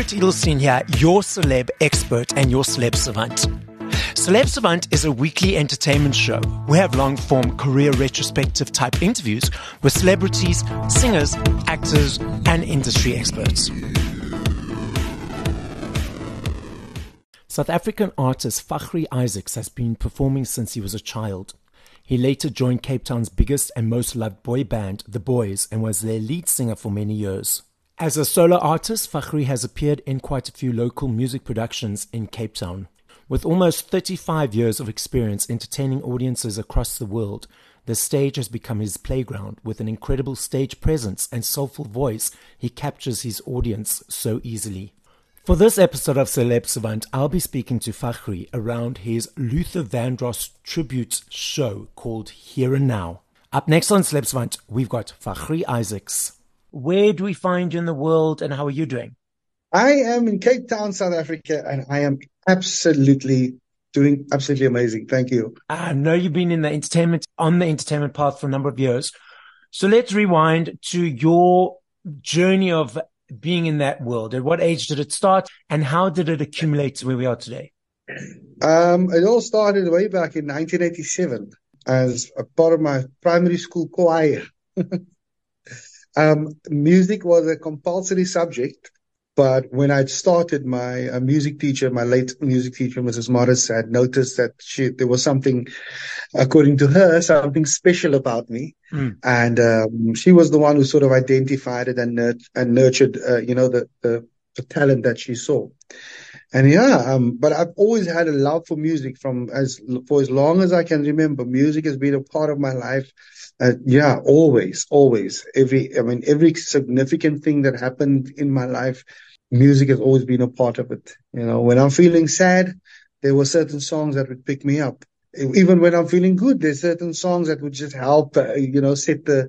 Gerrit Edelstein here, your celeb expert and your celeb savant. Celeb Savant is a weekly entertainment show. We have long form career retrospective type interviews with celebrities, singers, actors, and industry experts. South African artist Fagrie Isaacs has been performing since he was a child. He later joined Cape Town's biggest and most loved boy band, The Boys, and was their lead singer for many years. As a solo artist, Fagrie has appeared in quite a few local music productions in Cape Town. With almost 35 years of experience entertaining audiences across the world, the stage has become his playground. With an incredible stage presence and soulful voice, he captures his audience so easily. For this episode of Celeb Savant, I'll be speaking to Fagrie around his Luther Vandross tribute show called Here and Now. Up next on Celeb Savant, we've got Fagrie Isaacs. Where do we find you in the world and how are you doing? I am in Cape Town, South Africa, and I am absolutely doing absolutely amazing. Thank you. I know you've been in the entertainment on the entertainment path for a number of years. So let's rewind to your journey of being in that world. At what age did it start and how did it accumulate to where we are today? Um, it all started way back in 1987 as a part of my primary school choir. um, music was a compulsory subject but when I started, my uh, music teacher, my late music teacher, Mrs. Morris, had noticed that she, there was something, according to her, something special about me. Mm. And um, she was the one who sort of identified it and, nurt- and nurtured, uh, you know, the, the, the, talent that she saw. And yeah, um, but I've always had a love for music from as, for as long as I can remember. Music has been a part of my life. Uh, yeah, always, always. Every, I mean, every significant thing that happened in my life, music has always been a part of it. You know, when I'm feeling sad, there were certain songs that would pick me up. Even when I'm feeling good, there's certain songs that would just help, uh, you know, set the,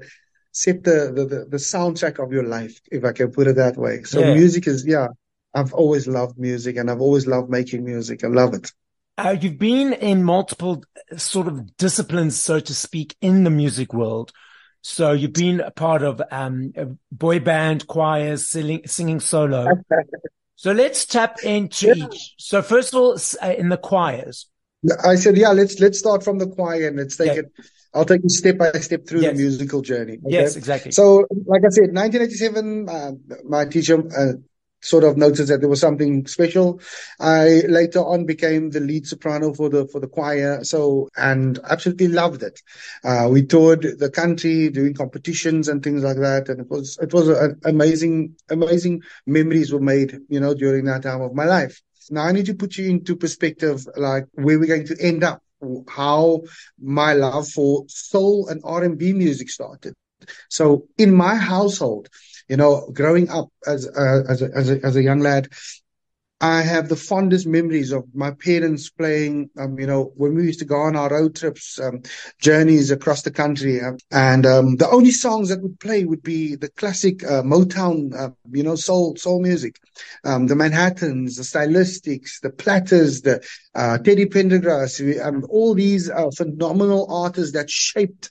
set the, the, the, soundtrack of your life, if I can put it that way. So yeah. music is, yeah, I've always loved music and I've always loved making music. I love it. Uh, you've been in multiple sort of disciplines, so to speak, in the music world. So you've been a part of um, boy band, choirs, singing, singing solo. so let's tap into yeah. each. So first of all, uh, in the choirs. I said, yeah, let's let's start from the choir and let's take yeah. it. I'll take you step by step through yes. the musical journey. Okay? Yes, exactly. So, like I said, 1987, uh, my teacher, uh, sort of noticed that there was something special. I later on became the lead soprano for the for the choir, so and absolutely loved it. Uh, we toured the country doing competitions and things like that, and it was it was an amazing amazing memories were made, you know, during that time of my life. Now I need to put you into perspective, like where we're going to end up, how my love for soul and R and B music started. So in my household, you know, growing up as a, as a, as a, as a young lad, I have the fondest memories of my parents playing, um, you know, when we used to go on our road trips, um, journeys across the country. Um, and um, the only songs that would play would be the classic uh, Motown, uh, you know, soul soul music, um, the Manhattans, the Stylistics, the Platters, the uh, Teddy Pendergrass, all these uh, phenomenal artists that shaped,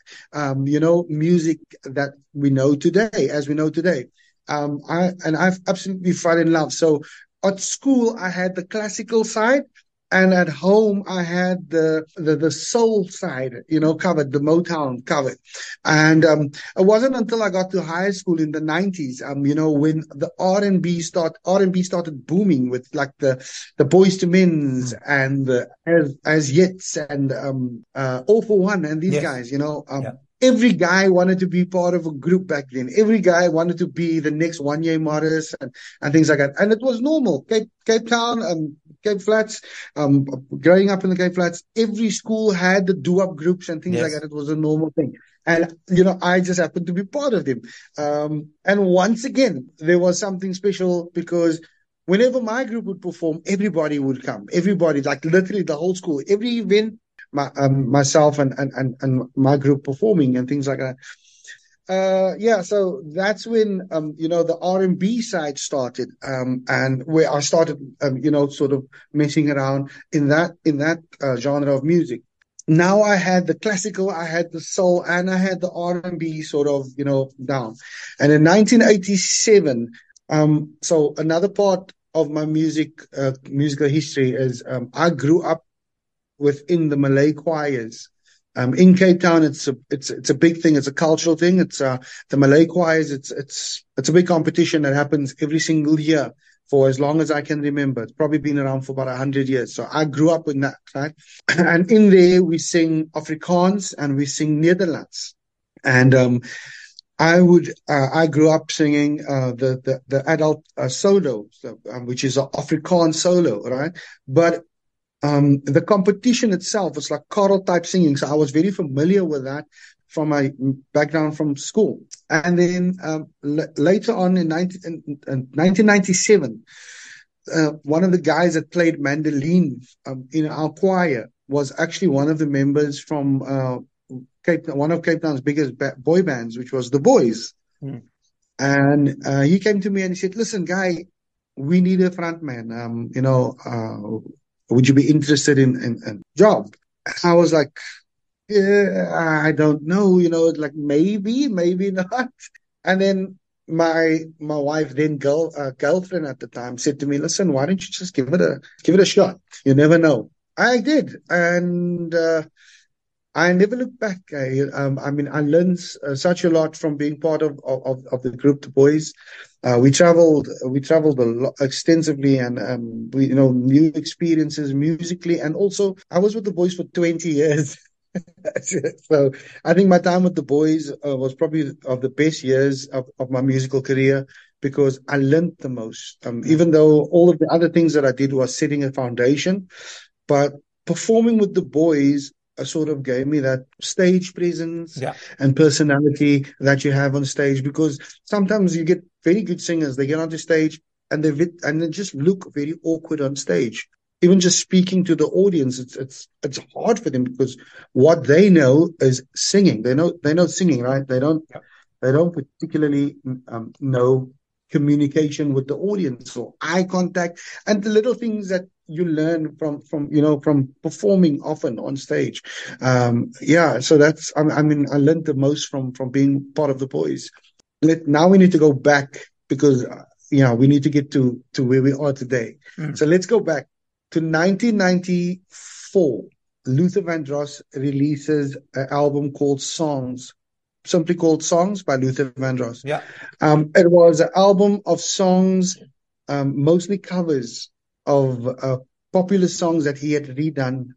you know, music that we know today, as we know today. Um, I, and I've absolutely fallen in love. So at school I had the classical side and at home I had the, the, the soul side, you know, covered, the Motown covered. And, um, it wasn't until I got to high school in the nineties, um, you know, when the R&B start, R&B started booming with like the, the Boyz II Men's mm. and the as, as Yets and, um, uh, All for One and these yes. guys, you know, um, yeah every guy wanted to be part of a group back then. Every guy wanted to be the next Wanya Morris and, and things like that. And it was normal. Cape, Cape Town, um, Cape Flats, um, growing up in the Cape Flats, every school had the do up groups and things yes. like that. It was a normal thing. And, you know, I just happened to be part of them. Um, and once again, there was something special because whenever my group would perform, everybody would come. Everybody, like literally the whole school, every event my, um, myself and, and, and, and my group performing and things like that. Uh, yeah, so that's when um, you know the R and B side started, um, and where I started, um, you know, sort of messing around in that in that uh, genre of music. Now I had the classical, I had the soul, and I had the R and B sort of, you know, down. And in 1987, um, so another part of my music uh, musical history is um, I grew up within the Malay choirs. Um, in Cape Town, it's a it's it's a big thing. It's a cultural thing. It's uh, the Malay choirs. It's it's it's a big competition that happens every single year for as long as I can remember. It's probably been around for about hundred years. So I grew up in that, right? And in there we sing Afrikaans and we sing Nederlands. And um, I would uh, I grew up singing uh, the, the the adult uh, solo, so, um, which is an Afrikaans solo, right? But um, the competition itself was like choral type singing, so I was very familiar with that from my background from school. And then um, l- later on in, 19, in, in 1997, uh, one of the guys that played mandolin um, in our choir was actually one of the members from uh, Cape, one of Cape Town's biggest ba- boy bands, which was the Boys. Mm. And uh, he came to me and he said, "Listen, guy, we need a frontman. Um, you know, uh, would you be interested in in, in job?" I was like, "Yeah, I don't know. You know, like maybe, maybe not." And then my my wife, then girl uh, girlfriend at the time, said to me, "Listen, why don't you just give it a give it a shot? You never know." I did, and uh, I never look back. I, um, I mean, I learned uh, such a lot from being part of, of, of the group, the boys. Uh, we traveled, we traveled a lot, extensively and, um, we, you know, new experiences musically. And also I was with the boys for 20 years. so I think my time with the boys uh, was probably of the best years of, of my musical career because I learned the most. Um, even though all of the other things that I did was setting a foundation, but performing with the boys sort of gave me that stage presence yeah. and personality that you have on stage because sometimes you get very good singers they get onto stage and they and they just look very awkward on stage even just speaking to the audience it's it's it's hard for them because what they know is singing they know they know singing right they don't yeah. they don't particularly um, know communication with the audience or eye contact and the little things that you learn from from you know from performing often on stage. Um yeah so that's I, I mean i learned the most from from being part of the boys. Let, now we need to go back because uh, you know we need to get to to where we are today. Mm. so let's go back to 1994 luther vandross releases an album called songs simply called songs by luther vandross. Yeah. um it was an album of songs um mostly covers of uh, popular songs that he had redone.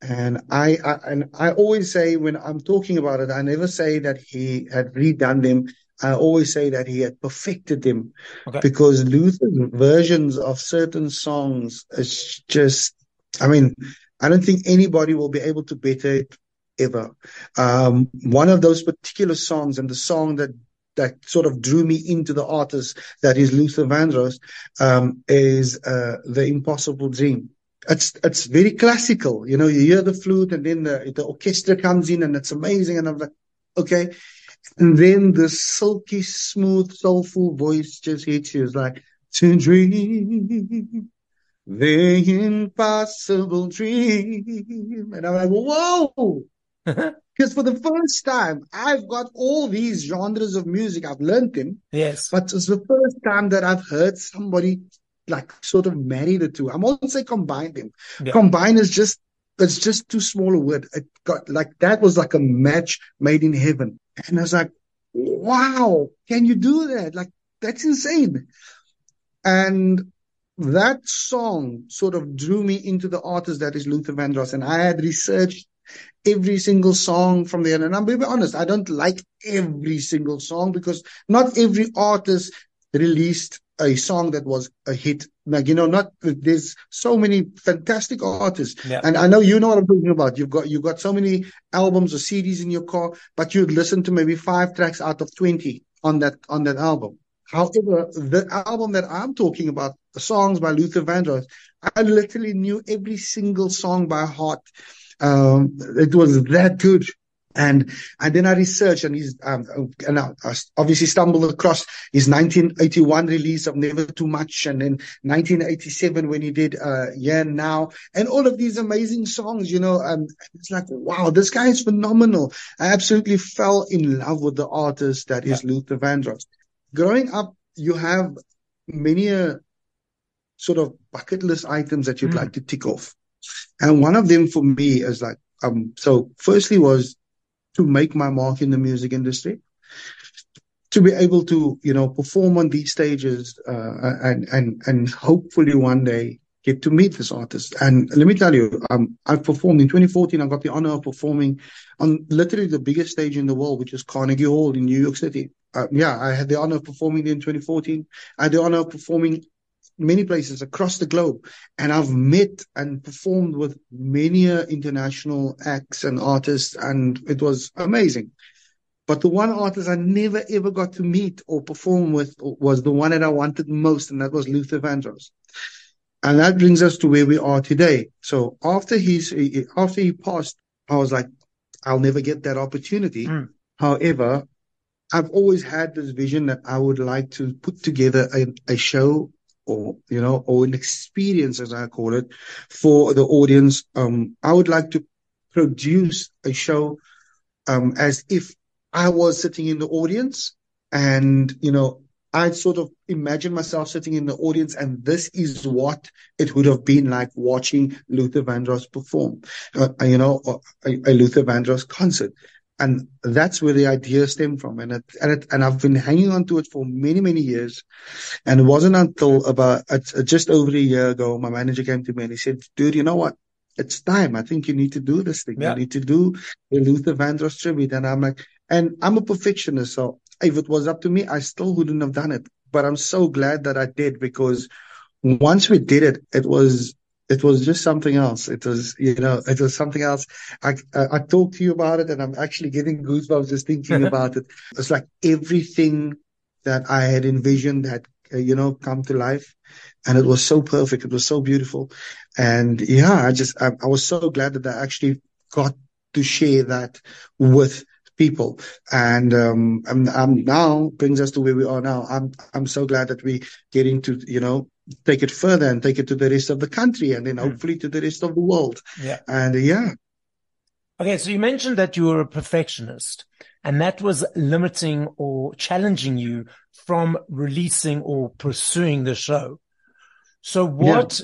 And I, I and I always say when I'm talking about it, I never say that he had redone them. I always say that he had perfected them Okay. because Luther's versions of certain songs is just, I mean, I don't think anybody will be able to better it ever. Um, one of those particular songs and the song that that sort of drew me into the artist that is Luther Vandross um, is uh, the Impossible Dream. It's it's very classical, you know. You hear the flute, and then the the orchestra comes in, and it's amazing. And I'm like, okay. And then the silky, smooth, soulful voice just hits you. It's like to dream the impossible dream, and I'm like, whoa. Because for the first time, I've got all these genres of music. I've learned them, yes. but it's the first time that I've heard somebody like sort of marry the two. I won't say combine them. Yeah. Combine is just it's just too small a word. It got like that was like a match made in heaven. And I was like, wow, can you do that? Like that's insane. And that song sort of drew me into the artist that is Luther Vandross. And I had researched every single song from there. And I'm being honest, I don't like every single song because not every artist released a song that was a hit. Like, you know, not, there's so many fantastic artists. Yeah. And I know you know what I'm talking about. You've got, you've got so many albums or CDs in your car, but you'd listen to maybe five tracks out of 20 on that, on that album. However, the album that I'm talking about, the songs by Luther Vandross, I literally knew every single song by heart. Um, it was that good. And, and then I researched and he's, um, and I, I obviously stumbled across his 1981 release of Never Too Much and then 1987 when he did, uh, Yeah Now and all of these amazing songs, you know, um, it's like, wow, this guy is phenomenal. I absolutely fell in love with the artist that is Luther Vandross. Growing up, you have many a sort of bucket list items that you'd mm. like to tick off. And one of them for me is like, um, so firstly was to make my mark in the music industry, to be able to, you know, perform on these stages, uh, and, and, and hopefully one day get to meet this artist. And let me tell you, um, I've performed in 2014. I got the honor of performing on literally the biggest stage in the world, which is Carnegie Hall in New York City. Uh, yeah, I had the honor of performing there in 2014. I had the honor of performing many places across the globe. And I've met and performed with many international acts and artists, and it was amazing. But the one artist I never ever got to meet or perform with was the one that I wanted most, and that was Luther Vandross. And that brings us to where we are today. So after he's after he passed, I was like, I'll never get that opportunity. Mm. However, I've always had this vision that I would like to put together a, a show or you know or an experience as I call it for the audience. Um, I would like to produce a show um, as if I was sitting in the audience and you know I sort of imagine myself sitting in the audience, and this is what it would have been like watching Luther Vandross perform, uh, you know, a, a, Luther Vandross concert. And that's where the idea stemmed from. And it, and it, and I've been hanging on to it for many, many years. And it wasn't until about uh, just over a year ago, my manager came to me and he said, dude, you know what? It's time. I think you need to do this thing. Yeah. You need to do the Luther Vandross tribute. And I'm like, and I'm a perfectionist. So if it was up to me, I still wouldn't have done it. But I'm so glad that I did because once we did it, it was it was just something else. It was, you know, it was something else. I, I, I talked to you about it and I'm actually getting goosebumps just thinking about it. It's like everything that I had envisioned had, uh, you know, come to life and it was so perfect. It was so beautiful. And yeah, I just, I, I was so glad that I actually got to share that with people. And um, and, um, now brings us to where we are now. I'm I'm so glad that we getting to you know take it further and take it to the rest of the country and then hmm. hopefully to the rest of the world. Yeah. And uh, yeah. Okay, so you mentioned that you were a perfectionist and that was limiting or challenging you from releasing or pursuing the show. So what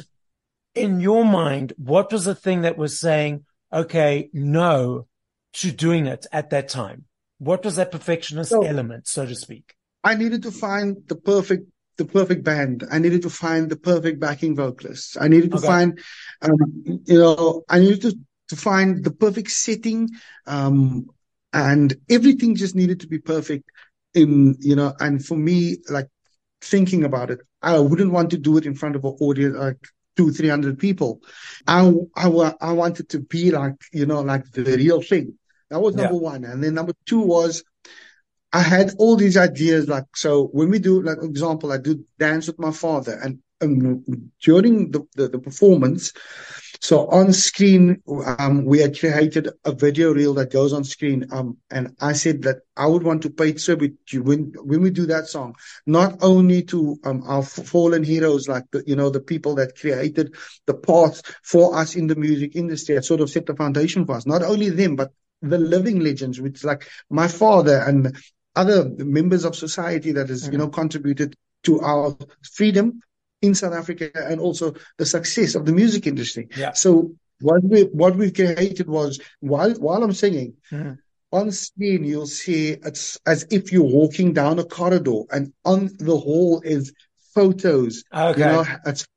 yeah. in your mind, what was the thing that was saying, okay, no, to doing it at that time? What was that perfectionist so, element, so to speak? I needed to find the perfect the perfect band. I needed to find the perfect backing vocalist. I needed to okay. find, um, you know, I needed to, to find the perfect setting, um, and everything just needed to be perfect in, you know, and for me, like thinking about it, I wouldn't want to do it in front of an audience, like two, three hundred people. I, I, I wanted to be like, you know, like the real thing. That was number yeah. one. And then number two was I had all these ideas. Like, so when we do, like, example, I do dance with my father and um, during the, the, the, performance, so on screen, um, we had created a video reel that goes on screen. Um, and I said that I would want to pay tribute to when, when we do that song, not only to, um, our fallen heroes, like the, you know, the people that created the path for us in the music industry, that sort of set the foundation for us, not only them, but the living legends, which like my father and other members of society that has, mm-hmm. you know, contributed to our freedom in South Africa and also the success of the music industry. Yeah. So what we what we've created was while while I'm singing, mm-hmm. on screen you'll see it's as if you're walking down a corridor and on the wall is photos. Okay. You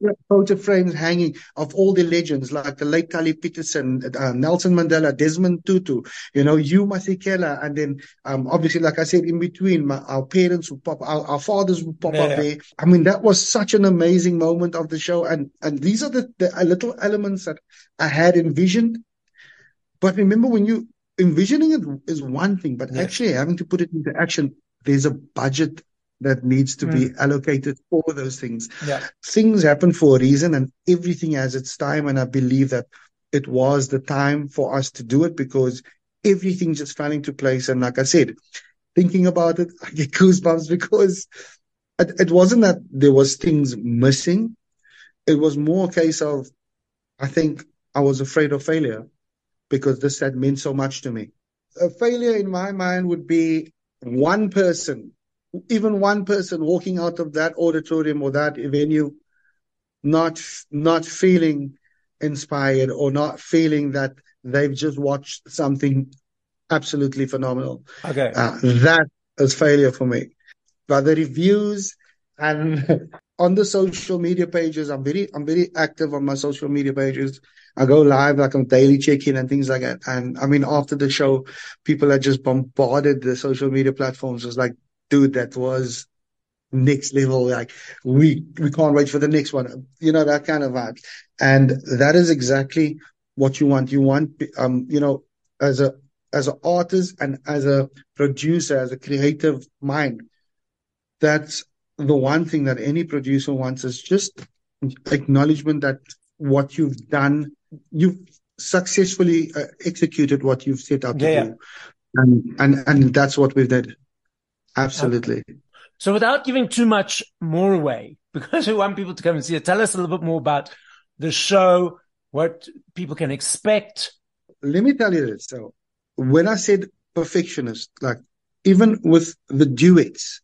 know, photo frames hanging of all the legends like the late Taliep Petersen, uh, Nelson Mandela, Desmond Tutu, you know, Hugh Masekela. And then, um, obviously, like I said, in between, my, our parents would pop, our, our fathers would pop yeah. up there. I mean, that was such an amazing moment of the show. And, and these are the, the little elements that I had envisioned. But remember, when you envisioning it is one thing, but yeah. actually having to put it into action, there's a budget that needs to mm. be allocated for those things. Yeah. Things happen for a reason and everything has its time. And I believe that it was the time for us to do it because everything just fell into place. And like I said, thinking about it, I get goosebumps because it, it wasn't that there was things missing. It was more a case of, I think I was afraid of failure because this had meant so much to me. A failure in my mind would be one person even one person walking out of that auditorium or that venue not not feeling inspired or not feeling that they've just watched something absolutely phenomenal. Okay. Uh, that is failure for me. But the reviews and on the social media pages, I'm very I'm very active on my social media pages. I go live like on daily check-in and things like that. And I mean, after the show, people had just bombarded the social media platforms. It was like, dude, that was next level. Like we we can't wait for the next one. You know that kind of vibe, and that is exactly what you want. You want, um, you know, as a as an artist and as a producer, as a creative mind, that's the one thing that any producer wants is just acknowledgement that what you've done, you've successfully uh, executed what you've set out to yeah, do, and and and that's what we did. Absolutely. So without giving too much more away, because we want people to come and see it, tell us a little bit more about the show, what people can expect. Let me tell you this. So when I said perfectionist, like even with the duets,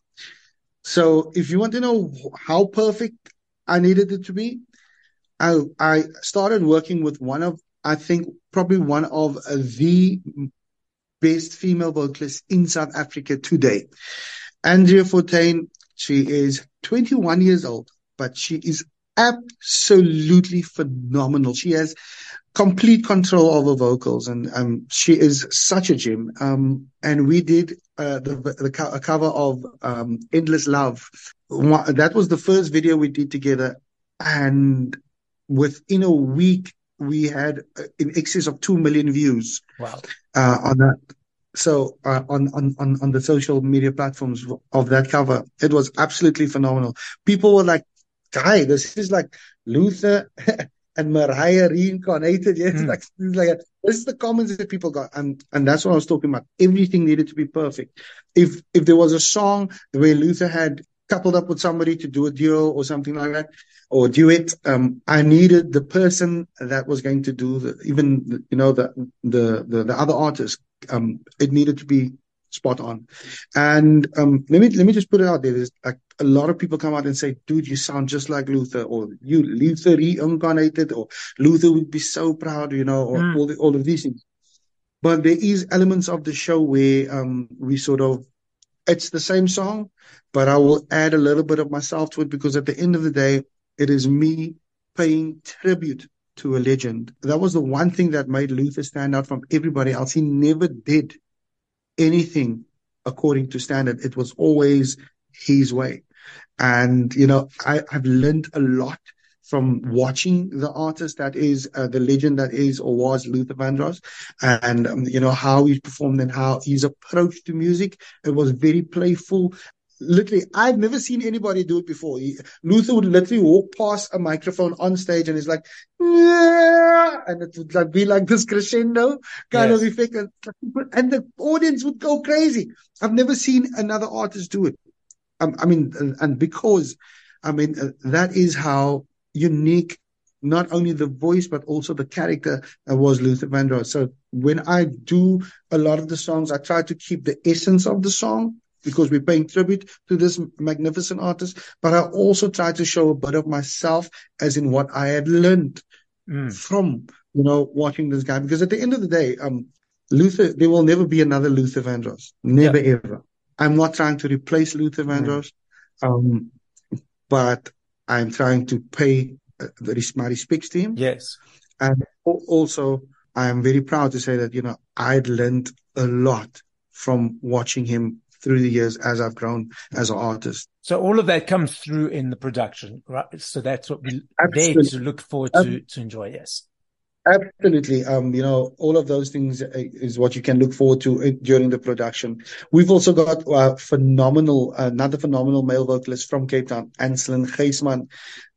so if you want to know how perfect I needed it to be, I, I started working with one of, I think probably one of the best female vocalists in South Africa today. Andrea Fontaine, she is 21 years old, but she is absolutely phenomenal. She has complete control over vocals and um, she is such a gem. Um, and we did uh, the, the, a cover of um, Endless Love. That was the first video we did together. And within a week, we had uh, in excess of 2 million views wow. uh, on that. So uh, on, on on on the social media platforms of that cover it was absolutely phenomenal. People were like guy this is like luther and mariah reincarnated. Yes mm. like, like this is the comments that people got and and that's what i was talking about. Everything needed to be perfect. If if there was a song where luther had coupled up with somebody to do a duo or something like that or duet um i needed the person that was going to do the even you know the the the, the other artist um, it needed to be spot on. And um, let me let me just put it out there. There's like a lot of people come out and say, "Dude, you sound just like Luther," or "You Luther reincarnated," or "Luther would be so proud," you know, or mm. all the, all of these things. But there is elements of the show where um, we sort of it's the same song, but I will add a little bit of myself to it because at the end of the day, it is me paying tribute to a legend. That was the one thing that made Luther stand out from everybody else. He never did anything according to standard. It was always his way. And, you know, I, have learned a lot from watching the artist that is uh, the legend that is or was Luther Vandross and, um, you know, how he performed and how his approach to music. It was very playful literally, I've never seen anybody do it before. He, Luther would literally walk past a microphone on stage and he's like, yeah! and it would like be like this crescendo kind yes. of effect. And, and, the audience would go crazy. I've never seen another artist do it. Um, I mean, and, and because, I mean, uh, that is how unique not only the voice but also the character was Luther Vandross. So when I do a lot of the songs, I try to keep the essence of the song because we're paying tribute to this magnificent artist. But I also try to show a bit of myself as in what I had learned mm. from, you know, watching this guy. Because at the end of the day, um, Luther, there will never be another Luther Vandross. Never yeah. ever. I'm not trying to replace Luther. Vandross. Mm. Um, but I'm trying to pay uh, the, my respects to him. Yes. And also, I am very proud to say that, you know, I'd learned a lot from watching him through the years as I've grown as an artist. So all of that comes through in the production, right? So that's what we there to look forward to to enjoy. Yes. Absolutely. Um, you know, all of those things is what you can look forward to during the production. We've also got uh, phenomenal, another phenomenal male vocalist from Cape Town, Anselin Geisman.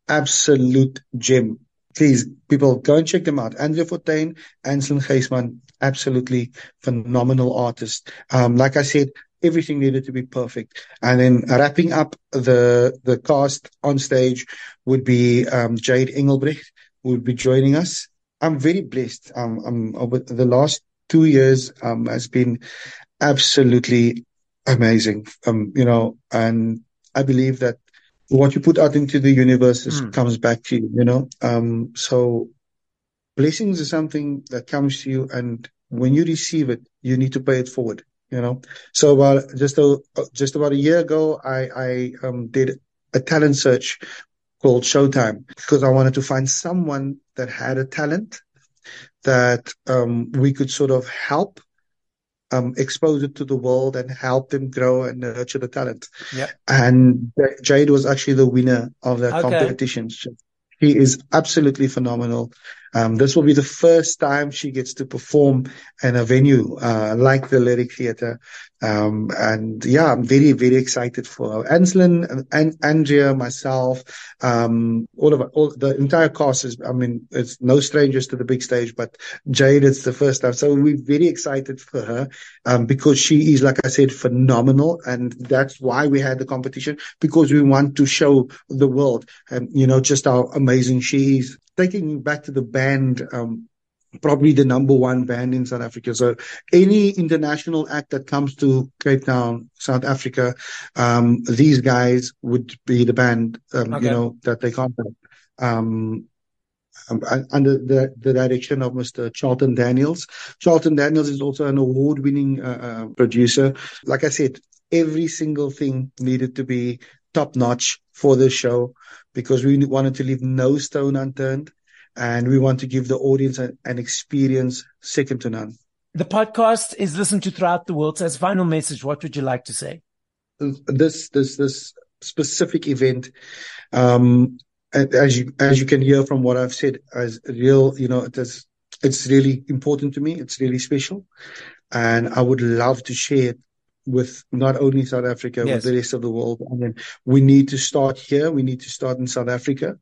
Absolute gem. Please, people, go and check them out. Andrea Fontaine, Anselin Geisman, absolutely phenomenal artist. Um, like I said, everything needed to be perfect. And then wrapping up the the cast on stage would be um, Jade Engelbrecht, who would be joining us. I'm very blessed. Um, I'm, over the last two years um, has been absolutely amazing. Um, you know, and I believe that what you put out into the universe is, mm. comes back to you, you know? Um, so blessings is something that comes to you and when you receive it, you need to pay it forward, you know? So about just a, just about a year ago, I, I, um, did a talent search called Showtime because I wanted to find someone that had a talent that, um, we could sort of help um, expose it to the world and help them grow and nurture the talent. Yeah. And Jade was actually the winner of that okay. competition. He is absolutely phenomenal. Um, this will be the first time she gets to perform in a venue uh, like the Lyric Theatre. Um, and yeah, I'm very, very excited for her. Anselin and Andrea, myself, um, all of all the entire cast is, I mean, it's no strangers to the big stage, but Jade, it's the first time. So we're very excited for her, um, because she is, like I said, phenomenal. And that's why we had the competition because we want to show the world, um, you know, just how amazing she is taking me back to the band, um, probably the number one band in South Africa. So any international act that comes to Cape Town, South Africa, um, these guys would be the band, um, okay. you know, that they contact. Um, um under the, the direction of Mr. Charlton Daniels. Charlton Daniels is also an award-winning uh, uh, producer. Like I said, every single thing needed to be top notch for the show because we wanted to leave no stone unturned and we want to give the audience an, an experience second to none. The podcast is listened to throughout the world. So as final message, what would you like to say? This, this, this specific event, um, as you, as you can hear from what I've said, as real, you know, it is, it's really important to me. It's really special. And I would love to share it with not only South Africa, yes. but the rest of the world. I mean, we need to start here. We need to start in South Africa.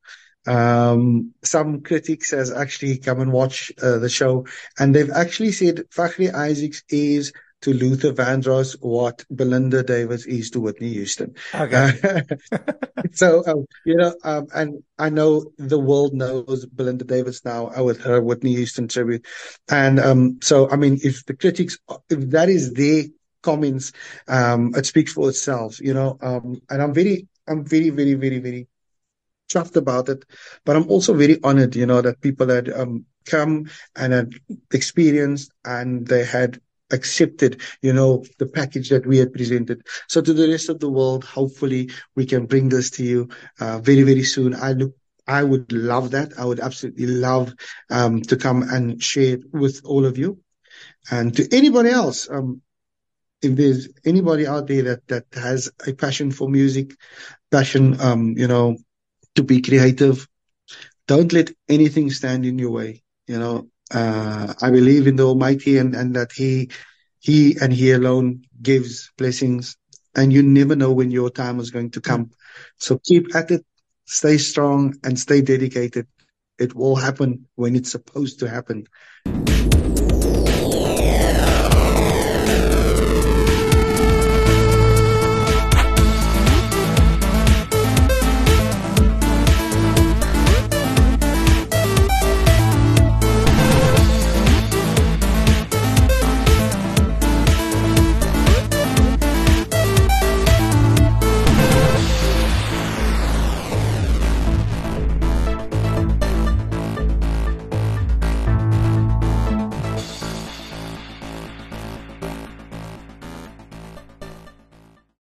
Um, some critics has actually come and watch uh, the show and they've actually said Fagrie Isaacs is to Luther Vandross what Belinda Davis is to Whitney Houston. Okay. so, um, you know, um, and I know the world knows Belinda Davis now with her Whitney Houston tribute. And, um, so, I mean, if the critics, if that is their comments, um, it speaks for itself, you know, um, and I'm very, I'm very, very, very, very chuffed about it, but I'm also very honored, you know, that people had, um, come and had experienced and they had accepted, you know, the package that we had presented. So to the rest of the world, hopefully we can bring this to you, uh, very, very soon. I look I would love that. I would absolutely love um, to come and share it with all of you. And to anybody else, um, if there's anybody out there that, that has a passion for music, passion, um, you know, to be creative, don't let anything stand in your way. You know, uh, I believe in the Almighty and, and that He, He and He alone gives blessings and you never know when your time is going to come. So keep at it, stay strong and stay dedicated. It will happen when it's supposed to happen.